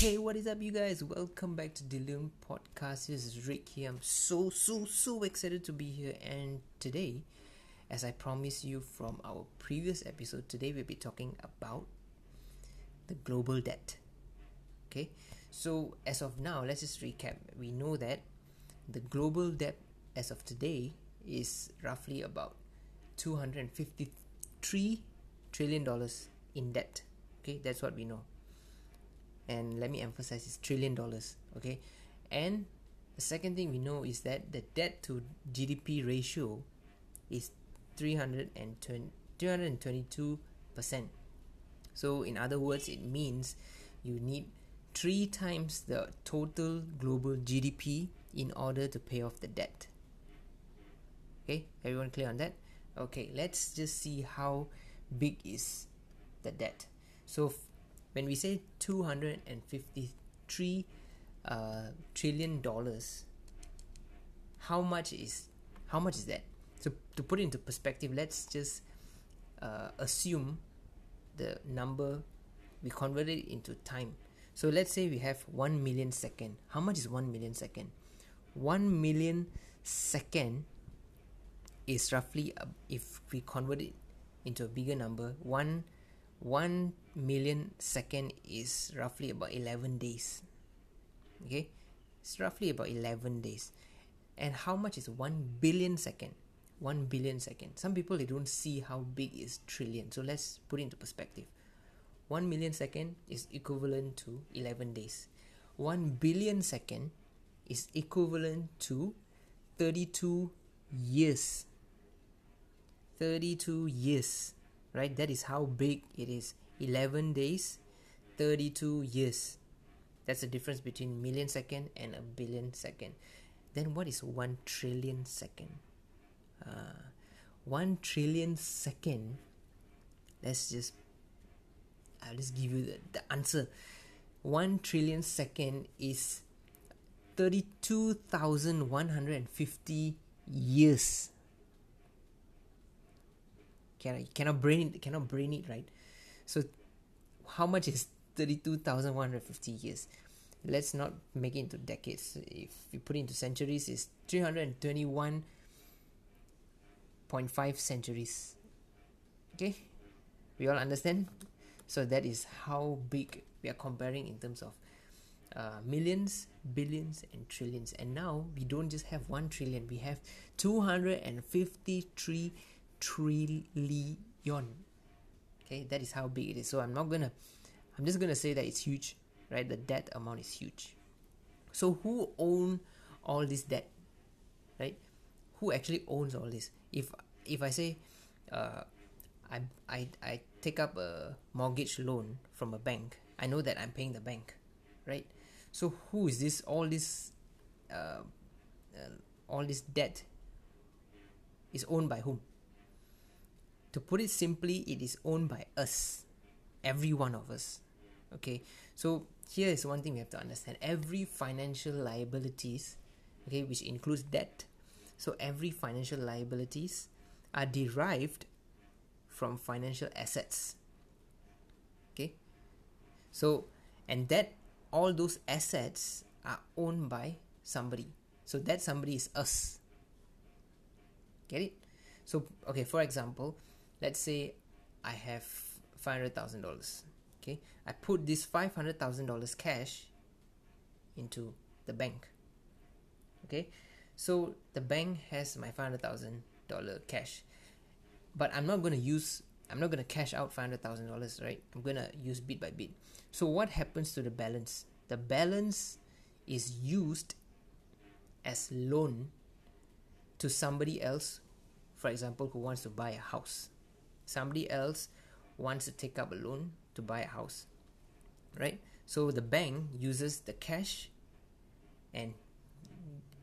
Hey, what is up, you guys? Welcome back to Deloon Podcast. This is Rick here. I'm so, so, so excited to be here. And today, as I promised you from our previous episode, today we'll be talking about the global debt. Okay, so as of now, let's just recap. We know that the global debt as of today is roughly about 253 trillion dollars in debt. Okay, that's what we know and let me emphasize it's trillion dollars okay? And the second thing we know is that the debt to gdp ratio is 320, 322 percent. So in other words it means you need three times the total global gdp in order to pay off the debt. Okay? Everyone clear on that? Okay let's just see how big is the debt. So when we say 253 uh, trillion dollars how much is how much is that? So to put it into perspective let's just uh, assume the number we convert it into time. So let's say we have 1 million second. How much is 1 million second? 1 million second is roughly uh, if we convert it into a bigger number 1 1 million second is roughly about 11 days. Okay? It's roughly about 11 days. And how much is 1 billion second? 1 billion second. Some people they don't see how big is trillion. So let's put it into perspective. 1 million second is equivalent to 11 days. 1 billion second is equivalent to 32 years. 32 years right? That is how big it is. 11 days 32 years. That's the difference between million second and a billion second. Then what is 1 trillion second? Uh, 1 trillion second. Let's just i'll just give you the, the answer. 1 trillion second is 32,150 years can cannot brain it cannot brain it right? So how much is 32,150 years? Let's not make it into decades. If you put it into centuries it's 321.5 centuries. Okay? We all understand? So that is how big we are comparing in terms of uh, millions, billions, and trillions. And now we don't just have one trillion, we have 253 trillion. Okay, that is how big it is. So I'm not gonna, I'm just gonna say that it's huge, right? The debt amount is huge. So who own all this debt, right? Who actually owns all this? If if I say, uh, I I I take up a mortgage loan from a bank, I know that I'm paying the bank, right? So who is this? All this, uh, uh all this debt is owned by whom? To put it simply, it is owned by us, every one of us. Okay, so here is one thing we have to understand every financial liabilities, okay, which includes debt. So every financial liabilities are derived from financial assets. Okay, so and that all those assets are owned by somebody. So that somebody is us. Get it? So okay, for example, let's say I have five hundred thousand dollars. Okay, I put this five hundred thousand dollars cash into the bank. Okay, so the bank has my five hundred thousand dollar cash, but I'm not going to use. I'm not going to cash out five hundred thousand dollars, right? I'm going to use bit by bit. So what happens to the balance? The balance is used as loan to somebody else, for example, who wants to buy a house somebody else wants to take up a loan to buy a house right? So the bank uses the cash and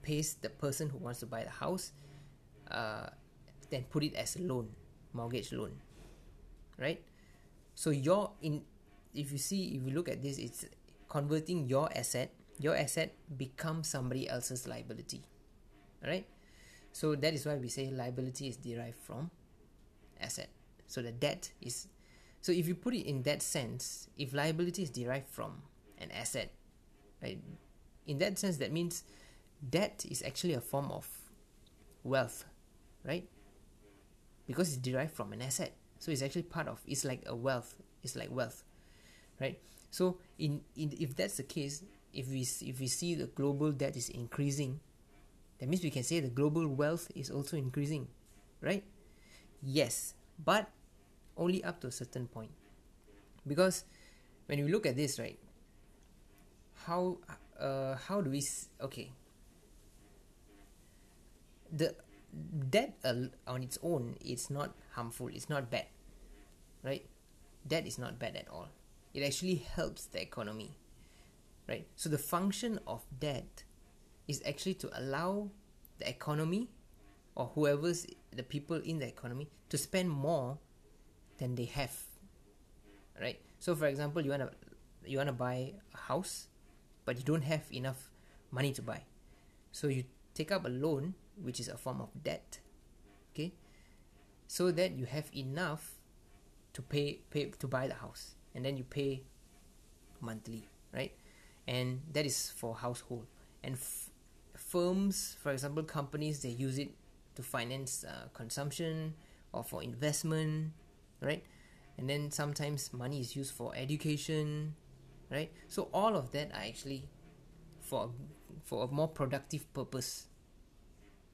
pays the person who wants to buy the house uh, then put it as a loan mortgage loan right? So your in if you see if you look at this it's converting your asset your asset becomes somebody else's liability right? So that is why we say liability is derived from asset so the debt is so if you put it in that sense, if liability is derived from an asset right in that sense that means debt is actually a form of wealth right? Because it's derived from an asset. So it's actually part of it's like a wealth it's like wealth right? So in, in if that's the case if we if we see the global debt is increasing that means we can say the global wealth is also increasing right? Yes but only up to a certain point. Because when you look at this right how uh, how do we okay. The debt on its own is not harmful it's not bad right? Debt is not bad at all. It actually helps the economy right? So the function of debt is actually to allow the economy or whoever's the people in the economy to spend more than they have. Right? So for example you want to you want to buy a house but you don't have enough money to buy. So you take up a loan which is a form of debt. Okay? So that you have enough to pay pay to buy the house. And then you pay monthly. Right? And that is for household. And f- firms for example companies they use it to finance uh, consumption or for investment right? And then sometimes money is used for education right? So all of that are actually for for a more productive purpose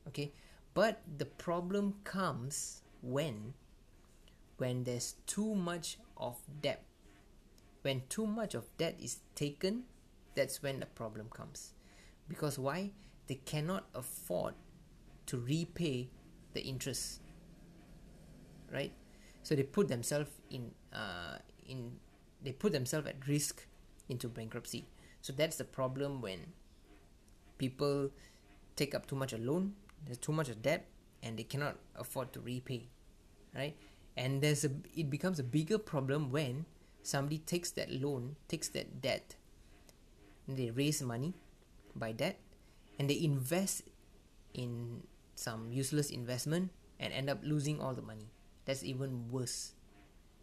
okay? But the problem comes when when there's too much of debt. When too much of debt is taken that's when the problem comes. Because why? They cannot afford to repay the interest right so they put themselves in uh, in they put themselves at risk into bankruptcy. So that's the problem when people take up too much a loan there's too much of debt and they cannot afford to repay right? And there's a it becomes a bigger problem when somebody takes that loan takes that debt they raise money by that and they invest in some useless investment and end up losing all the money that's even worse.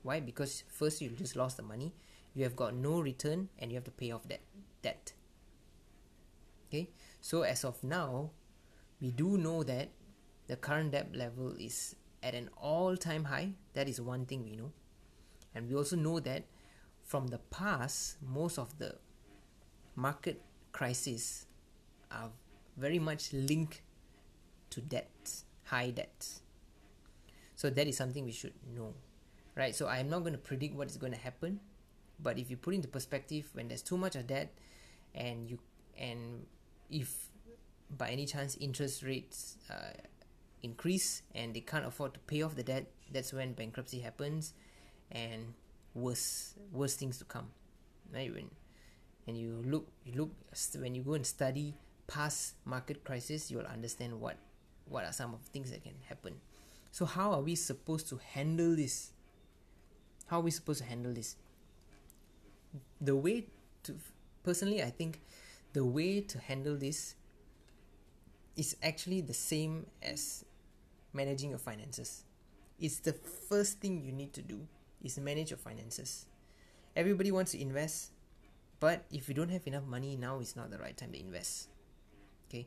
Why? Because first you just lost the money you have got no return and you have to pay off that debt. Okay? So as of now we do know that the current debt level is at an all-time high. That is one thing we know. And we also know that from the past most of the market crises are very much linked to debt, high debts so that is something we should know right? So i'm not going to predict what is going to happen but if you put into perspective when there's too much of debt and you and if by any chance interest rates uh, increase and they can't afford to pay off the debt that's when bankruptcy happens and worse worse things to come right? When and you look you look when you go and study past market crisis you'll understand what what are some of the things that can happen so how are we supposed to handle this? How are we supposed to handle this? The way to personally i think the way to handle this is actually the same as managing your finances. It's the first thing you need to do is manage your finances. Everybody wants to invest but if you don't have enough money now is not the right time to invest. Okay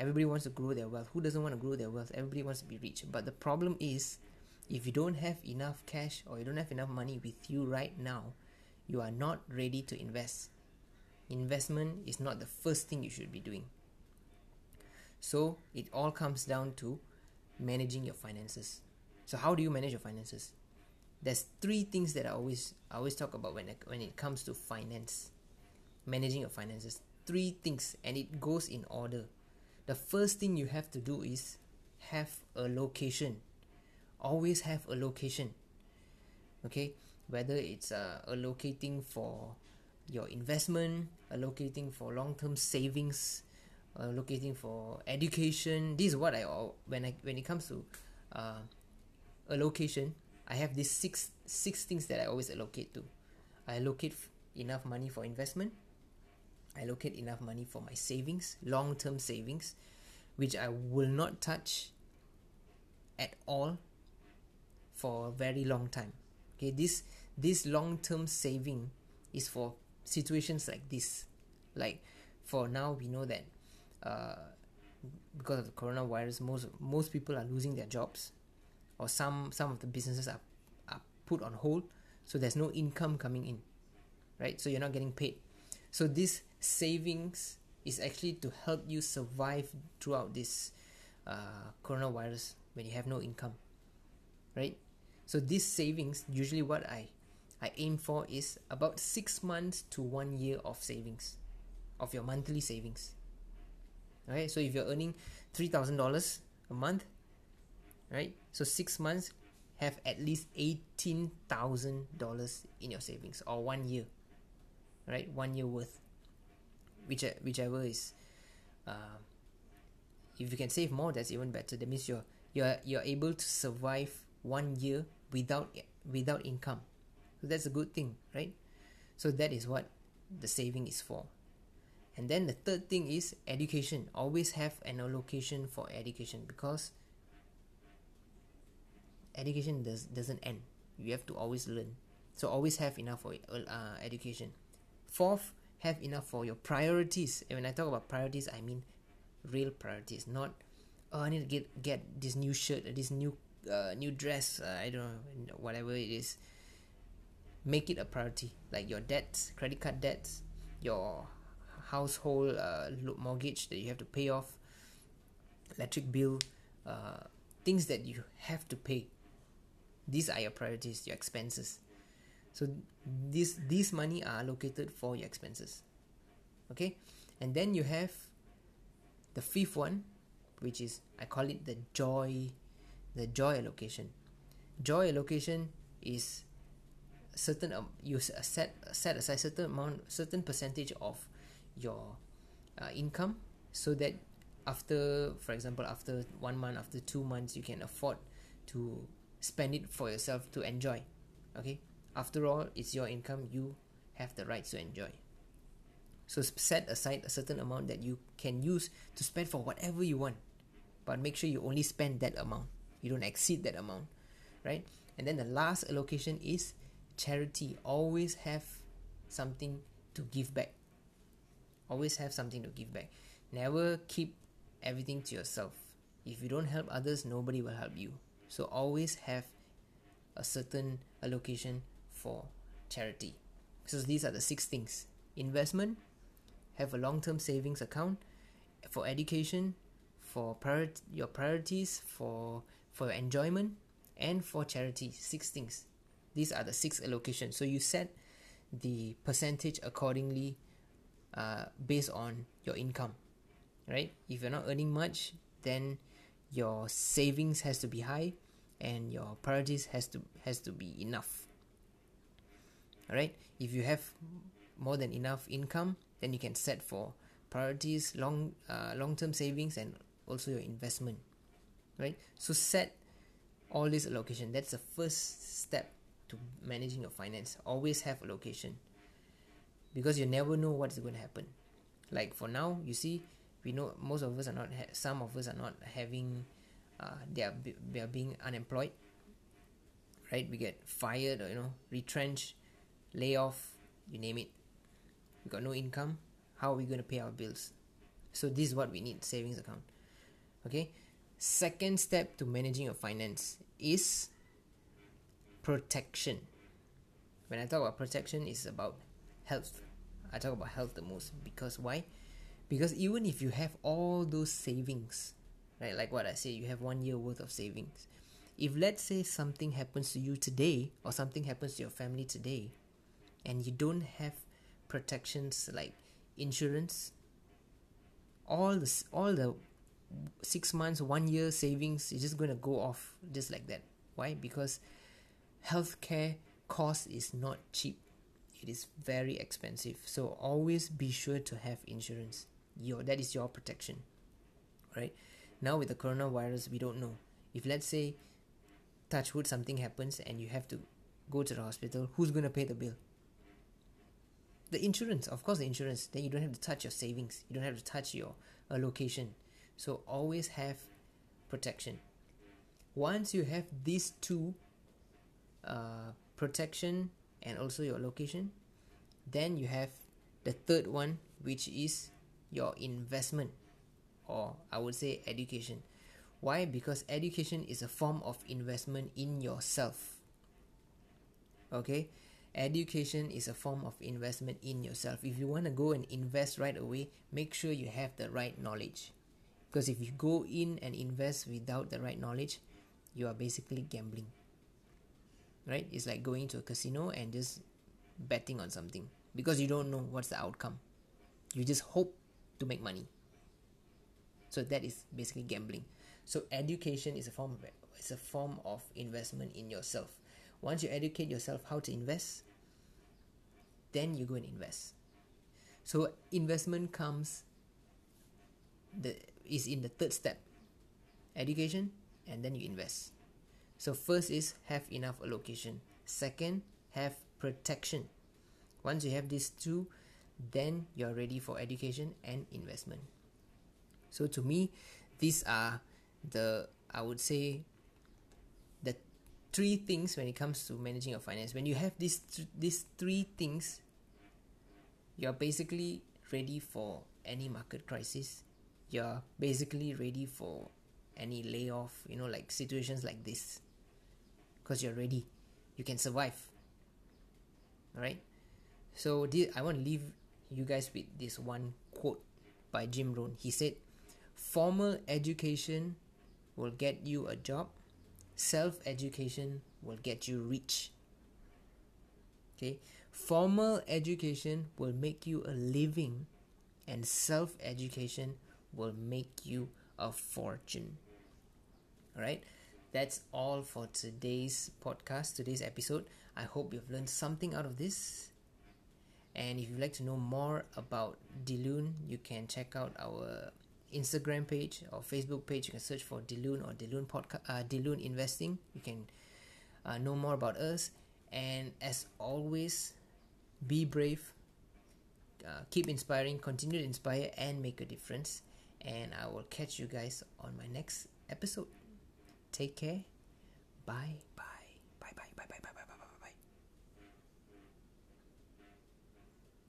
everybody wants to grow their wealth. Who doesn't want to grow their wealth? Everybody wants to be rich. But the problem is if you don't have enough cash or you don't have enough money with you right now you are not ready to invest. Investment is not the first thing you should be doing. So it all comes down to managing your finances. So how do you manage your finances? There's three things that I always I always talk about when when it comes to finance. Managing your finances. Three things. And it goes in order the first thing you have to do is have a location. Always have a location. Okay? Whether it's uh, allocating for your investment allocating for long-term savings allocating for education. This is what I when I when it comes to uh, allocation I have these six six things that I always allocate to. I allocate enough money for investment allocate enough money for my savings long-term savings which I will not touch at all for a very long time. Okay this this long-term saving is for situations like this. Like for now we know that uh, because of the coronavirus most most people are losing their jobs or some some of the businesses are, are put on hold so there's no income coming in right? So you're not getting paid. So this savings is actually to help you survive throughout this uh, coronavirus when you have no income right? So these savings usually what i i aim for is about six months to one year of savings of your monthly savings. Right so if you're earning $3000 a month right? So six months have at least $18000 in your savings or one year right? One year worth which whichever is uh, if you can save more that's even better. That means you're you're you're able to survive one year without without income. So that's a good thing right? So that is what the saving is for. And then the third thing is education. Always have an allocation for education because education does doesn't end. You have to always learn. So always have enough for uh, education. Fourth have enough for your priorities. And when i talk about priorities i mean real priorities not oh i need to get get this new shirt this new uh, new dress uh, i don't know whatever it is. Make it a priority like your debts credit card debts your household uh, mortgage that you have to pay off electric bill uh, things that you have to pay. These are your priorities your expenses so this this money are allocated for your expenses. Okay? And then you have the fifth one which is i call it the joy the joy allocation. Joy allocation is certain um, you set set aside certain amount certain percentage of your uh, income so that after for example after one month after two months you can afford to spend it for yourself to enjoy. Okay after all it's your income. You have the right to enjoy. So set aside a certain amount that you can use to spend for whatever you want. But make sure you only spend that amount. You don't exceed that amount right? And then the last allocation is charity. Always have something to give back. Always have something to give back. Never keep everything to yourself. If you don't help others nobody will help you. So always have a certain allocation for charity. So these are the six things. Investment have a long-term savings account for education for prior- your priorities for for enjoyment and for charity. Six things. These are the six allocations. So you set the percentage accordingly uh, based on your income right? If you're not earning much then your savings has to be high and your priorities has to has to be enough all right if you have more than enough income then you can set for priorities long uh, long term savings and also your investment. Right so set all this allocation. That's the first step to managing your finance. Always have allocation. Because you never know what's going to happen. Like for now you see we know most of us are not ha- some of us are not having uh, they are they are being unemployed. Right? We get fired or you know retrenched layoff you name it. We got no income. How are we going to pay our bills? So this is what we need savings account. Okay? Second step to managing your finance is protection. When i talk about protection it's about health. I talk about health the most. Because why? Because even if you have all those savings right like what i say you have one year worth of savings. If let's say something happens to you today or something happens to your family today and you don't have protections like insurance all the all the six months one year savings is just going to go off just like that. Why? Because healthcare cost is not cheap. It is very expensive. So always be sure to have insurance. Your that is your protection right? Now with the coronavirus we don't know. If let's say touch wood something happens and you have to go to the hospital who's going to pay the bill the insurance of course the insurance then you don't have to touch your savings. You don't have to touch your allocation so always have protection. Once you have these two uh, protection and also your location then you have the third one which is your investment or i would say education. Why? Because education is a form of investment in yourself. Okay education is a form of investment in yourself. If you want to go and invest right away make sure you have the right knowledge. Because if you go in and invest without the right knowledge you are basically gambling. Right? It's like going to a casino and just betting on something. Because you don't know what's the outcome. You just hope to make money. So that is basically gambling. So education is a form of it's a form of investment in yourself once you educate yourself how to invest then you go and invest. So investment comes the is in the third step. Education and then you invest. So first is have enough allocation. Second have protection. Once you have these two then you're ready for education and investment. So to me these are the i would say three things when it comes to managing your finance. When you have these th- these three things you're basically ready for any market crisis. You're basically ready for any layoff you know like situations like this. Because you're ready. You can survive. All right so this, i want to leave you guys with this one quote by jim rohn. He said formal education will get you a job self education will get you rich. Okay? Formal education will make you a living and self education will make you a fortune. All right that's all for today's podcast today's episode. I hope you've learned something out of this. And if you'd like to know more about Deloon, you can check out our Instagram page or Facebook page. You can search for Deloon or Deloon podcast, uh, Deloon Investing. You can uh, know more about us. And as always, be brave, uh, keep inspiring, continue to inspire, and make a difference. And I will catch you guys on my next episode. Take care. Bye.